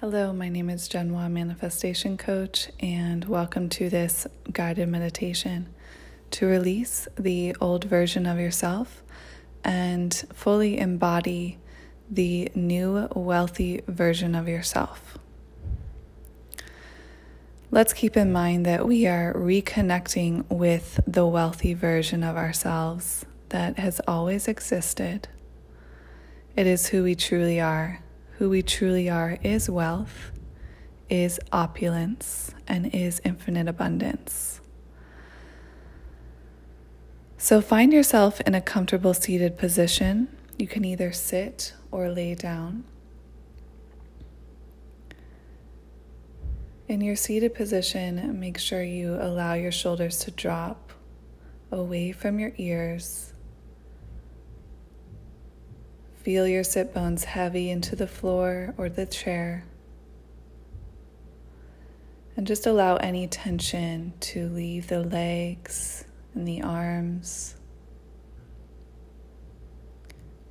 Hello, my name is Jenwa Manifestation Coach, and welcome to this guided meditation to release the old version of yourself and fully embody the new wealthy version of yourself. Let's keep in mind that we are reconnecting with the wealthy version of ourselves that has always existed. It is who we truly are who we truly are is wealth, is opulence, and is infinite abundance. So find yourself in a comfortable seated position. You can either sit or lay down. In your seated position, make sure you allow your shoulders to drop away from your ears Feel your sit bones heavy into the floor or the chair. And just allow any tension to leave the legs and the arms.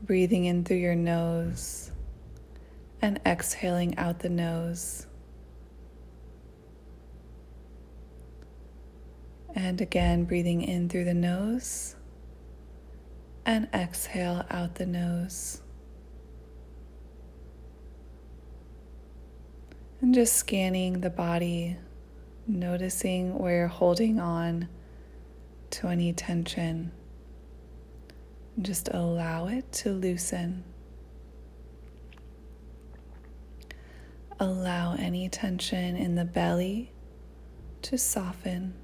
Breathing in through your nose and exhaling out the nose. And again, breathing in through the nose and exhale out the nose. And just scanning the body, noticing where you're holding on to any tension. Just allow it to loosen. Allow any tension in the belly to soften.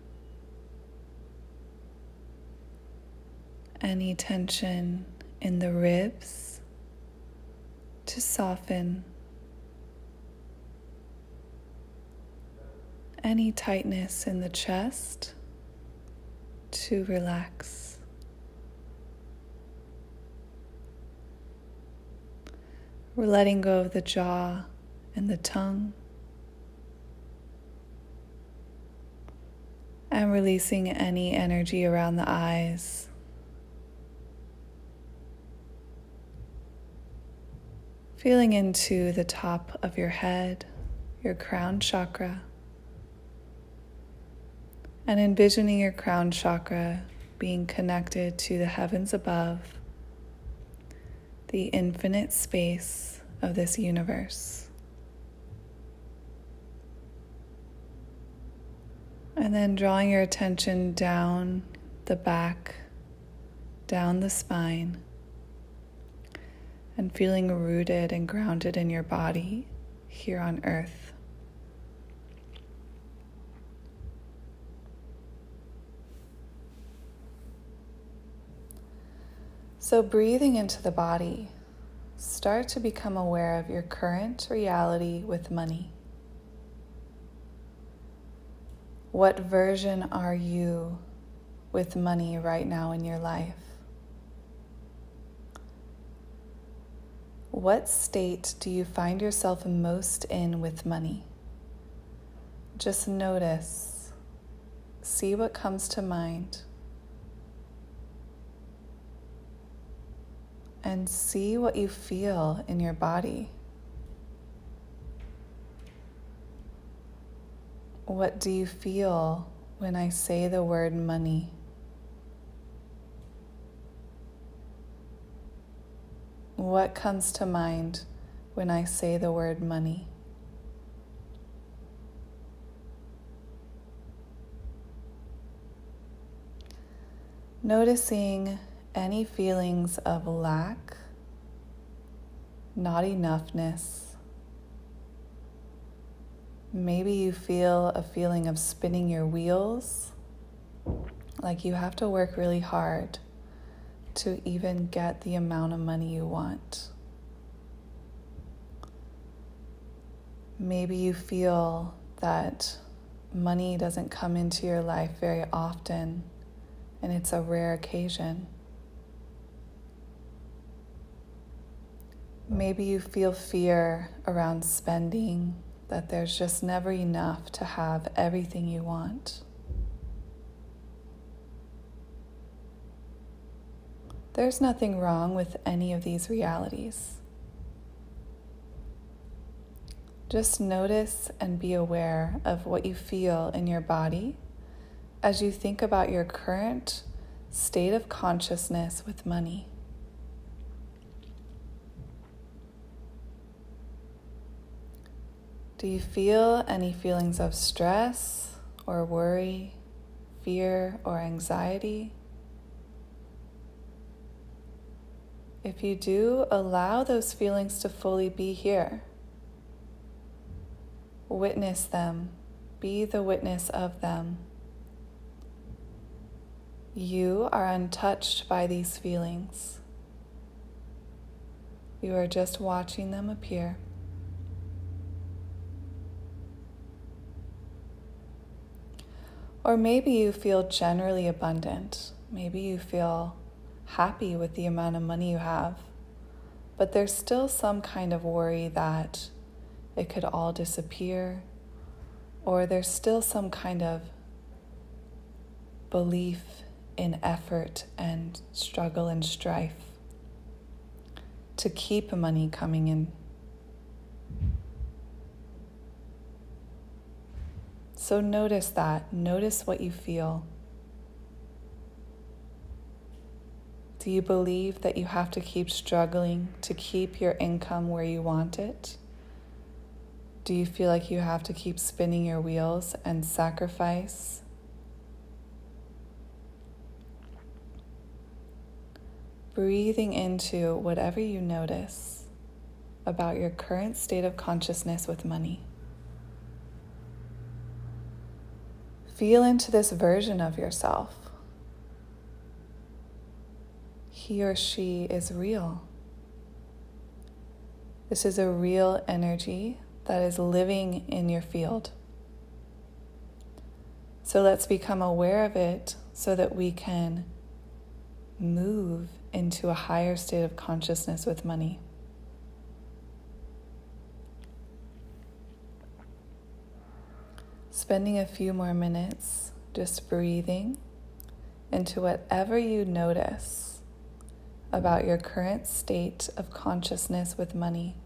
Any tension in the ribs to soften. Any tightness in the chest to relax. We're letting go of the jaw and the tongue. And releasing any energy around the eyes. Feeling into the top of your head, your crown chakra and envisioning your crown chakra being connected to the heavens above, the infinite space of this universe. And then drawing your attention down the back, down the spine, and feeling rooted and grounded in your body here on earth. So, breathing into the body, start to become aware of your current reality with money. What version are you with money right now in your life? What state do you find yourself most in with money? Just notice, see what comes to mind. And see what you feel in your body. What do you feel when I say the word money? What comes to mind when I say the word money? Noticing any feelings of lack, not enoughness. Maybe you feel a feeling of spinning your wheels, like you have to work really hard to even get the amount of money you want. Maybe you feel that money doesn't come into your life very often and it's a rare occasion. Maybe you feel fear around spending, that there's just never enough to have everything you want. There's nothing wrong with any of these realities. Just notice and be aware of what you feel in your body as you think about your current state of consciousness with money. Do you feel any feelings of stress or worry, fear or anxiety? If you do, allow those feelings to fully be here. Witness them, be the witness of them. You are untouched by these feelings. You are just watching them appear. Or maybe you feel generally abundant. Maybe you feel happy with the amount of money you have, but there's still some kind of worry that it could all disappear, or there's still some kind of belief in effort and struggle and strife to keep money coming in. So notice that. Notice what you feel. Do you believe that you have to keep struggling to keep your income where you want it? Do you feel like you have to keep spinning your wheels and sacrifice? Breathing into whatever you notice about your current state of consciousness with money. Feel into this version of yourself he or she is real. This is a real energy that is living in your field. So let's become aware of it so that we can move into a higher state of consciousness with money. Spending a few more minutes just breathing into whatever you notice about your current state of consciousness with money.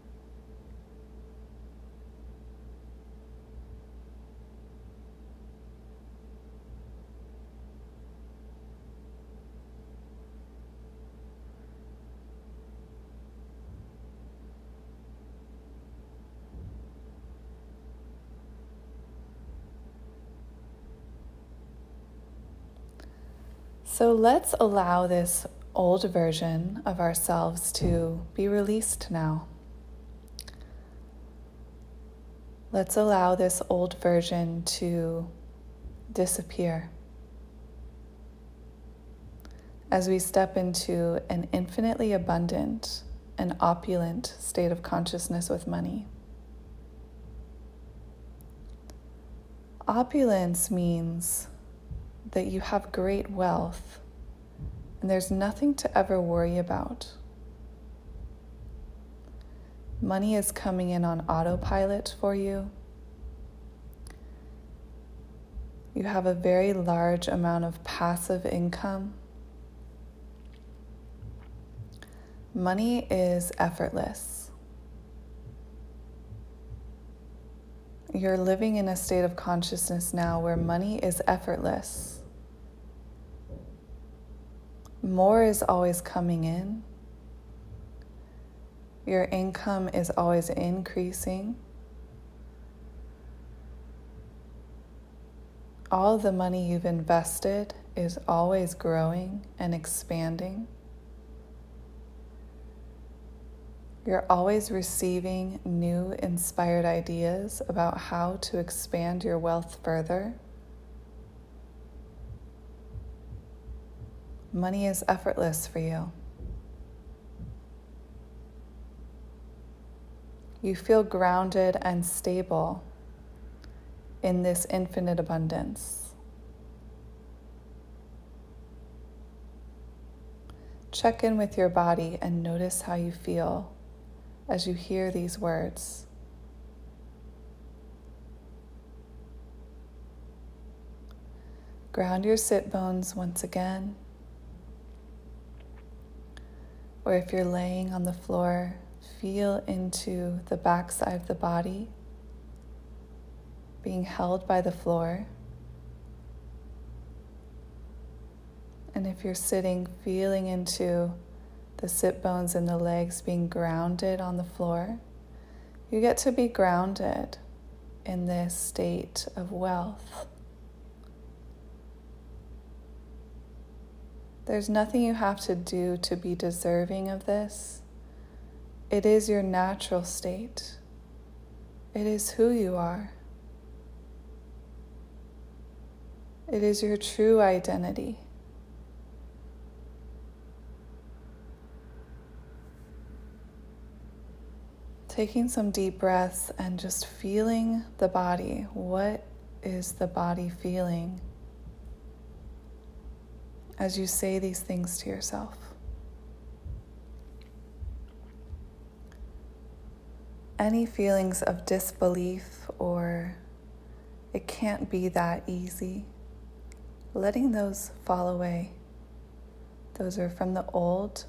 So let's allow this old version of ourselves to be released now. Let's allow this old version to disappear as we step into an infinitely abundant and opulent state of consciousness with money. Opulence means that you have great wealth and there's nothing to ever worry about. Money is coming in on autopilot for you. You have a very large amount of passive income. Money is effortless. You're living in a state of consciousness now where money is effortless. More is always coming in. Your income is always increasing. All the money you've invested is always growing and expanding. You're always receiving new inspired ideas about how to expand your wealth further. Money is effortless for you. You feel grounded and stable in this infinite abundance. Check in with your body and notice how you feel as you hear these words. Ground your sit bones once again. Or if you're laying on the floor, feel into the backside of the body being held by the floor. And if you're sitting, feeling into the sit bones and the legs being grounded on the floor, you get to be grounded in this state of wealth. There's nothing you have to do to be deserving of this. It is your natural state. It is who you are. It is your true identity. Taking some deep breaths and just feeling the body. What is the body feeling as you say these things to yourself? Any feelings of disbelief or it can't be that easy, letting those fall away. Those are from the old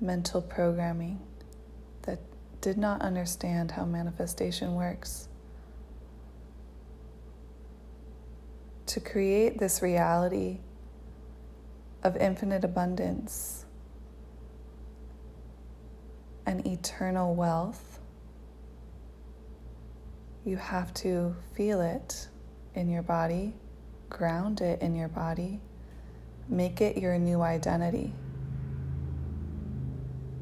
mental programming that did not understand how manifestation works. To create this reality of infinite abundance and eternal wealth, you have to feel it in your body, ground it in your body, make it your new identity.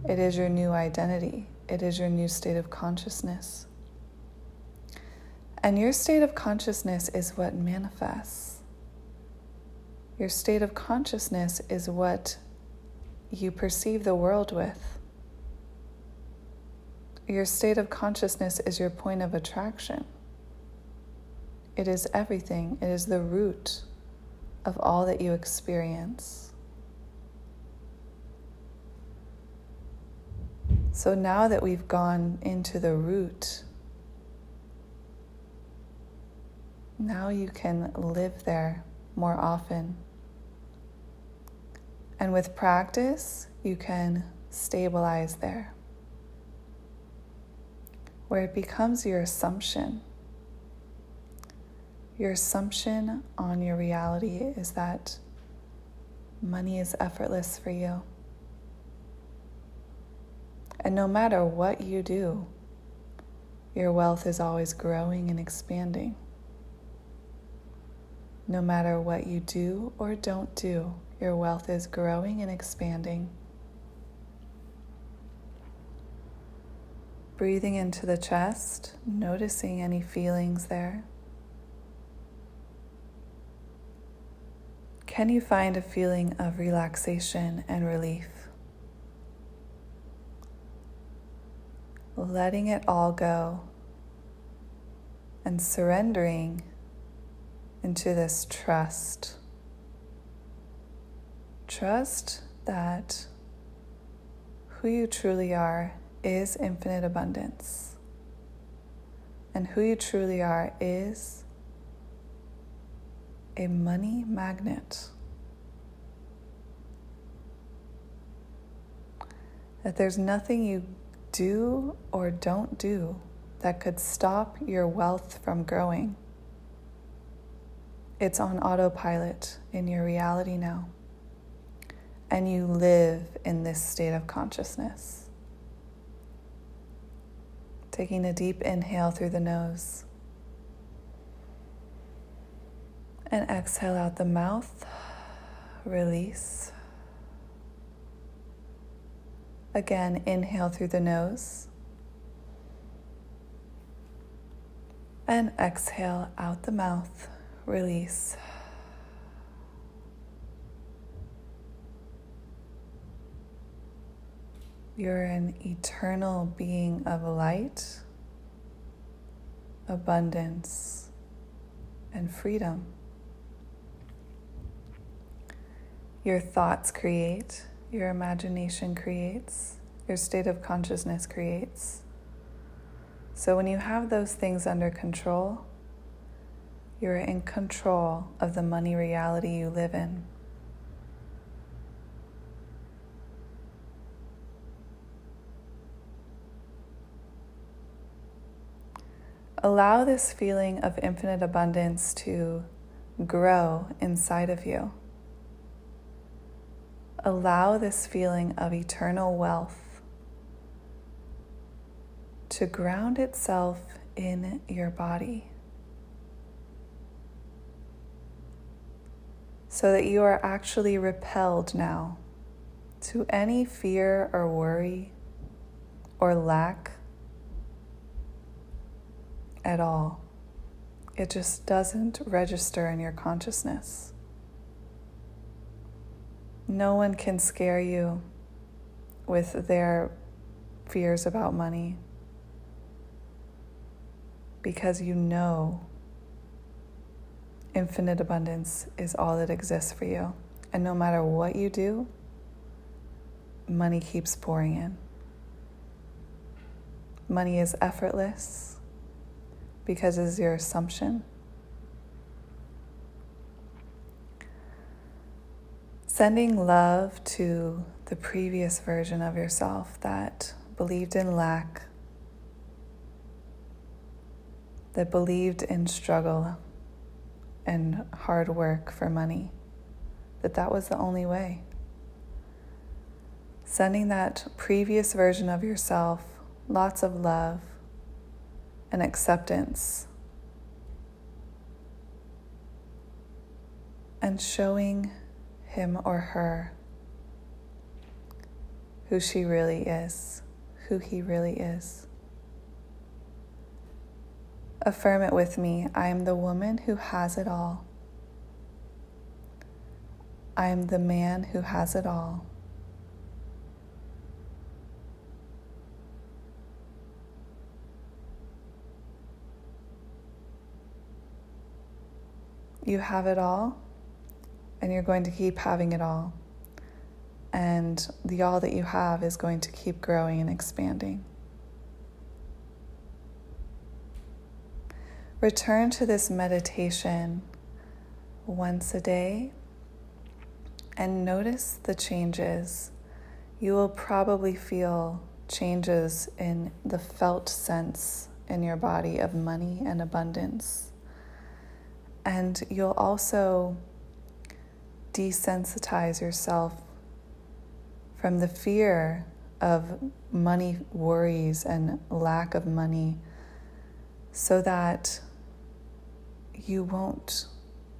It is your new identity. It is your new state of consciousness. And your state of consciousness is what manifests. Your state of consciousness is what you perceive the world with. Your state of consciousness is your point of attraction. It is everything, it is the root of all that you experience. So now that we've gone into the root, now you can live there more often. And with practice, you can stabilize there, where it becomes your assumption. Your assumption on your reality is that money is effortless for you. And no matter what you do, your wealth is always growing and expanding. No matter what you do or don't do, your wealth is growing and expanding. Breathing into the chest, noticing any feelings there. Can you find a feeling of relaxation and relief? letting it all go and surrendering into this trust. Trust that who you truly are is infinite abundance, and who you truly are is a money magnet. That there's nothing you do or don't do that could stop your wealth from growing. It's on autopilot in your reality now. And you live in this state of consciousness. Taking a deep inhale through the nose. And exhale out the mouth. Release. Again, inhale through the nose. And exhale out the mouth. Release. You're an eternal being of light, abundance, and freedom. Your thoughts create your imagination creates, your state of consciousness creates. So when you have those things under control, you're in control of the money reality you live in. Allow this feeling of infinite abundance to grow inside of you. Allow this feeling of eternal wealth to ground itself in your body. So that you are actually repelled now to any fear or worry or lack at all. It just doesn't register in your consciousness. No one can scare you with their fears about money because you know infinite abundance is all that exists for you. And no matter what you do, money keeps pouring in. Money is effortless because it's your assumption. Sending love to the previous version of yourself that believed in lack, that believed in struggle and hard work for money, that that was the only way. Sending that previous version of yourself lots of love and acceptance, and showing him or her who she really is, who he really is. Affirm it with me I am the woman who has it all. I am the man who has it all. You have it all, and you're going to keep having it all. And the all that you have is going to keep growing and expanding. Return to this meditation once a day and notice the changes. You will probably feel changes in the felt sense in your body of money and abundance. And you'll also desensitize yourself from the fear of money worries and lack of money so that you won't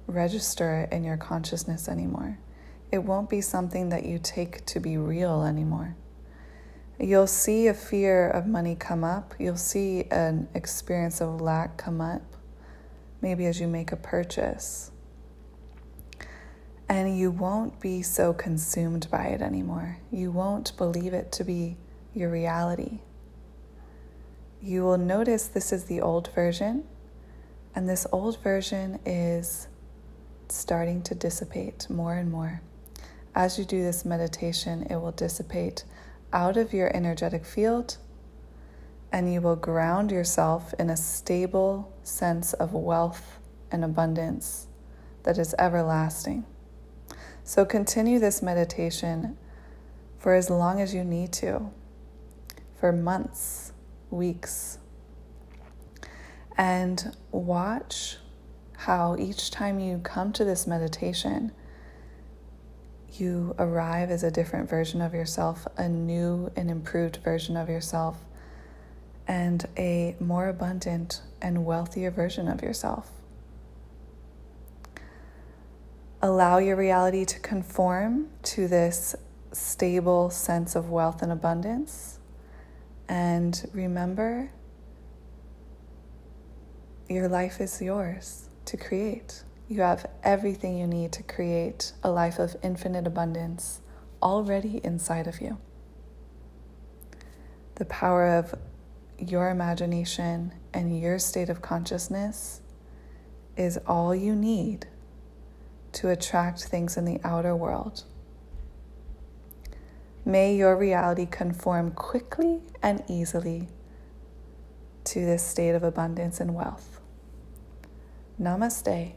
register it in your consciousness anymore. It won't be something that you take to be real anymore. You'll see a fear of money come up, you'll see an experience of lack come up, maybe as you make a purchase. And you won't be so consumed by it anymore. You won't believe it to be your reality. You will notice this is the old version, and this old version is starting to dissipate more and more. As you do this meditation, it will dissipate out of your energetic field and you will ground yourself in a stable sense of wealth and abundance that is everlasting. So continue this meditation for as long as you need to, for months, weeks, and watch how each time you come to this meditation, you arrive as a different version of yourself, a new and improved version of yourself and a more abundant and wealthier version of yourself. Allow your reality to conform to this stable sense of wealth and abundance. And remember, your life is yours to create. You have everything you need to create a life of infinite abundance already inside of you. The power of your imagination and your state of consciousness is all you need to attract things in the outer world. May your reality conform quickly and easily to this state of abundance and wealth. Namaste.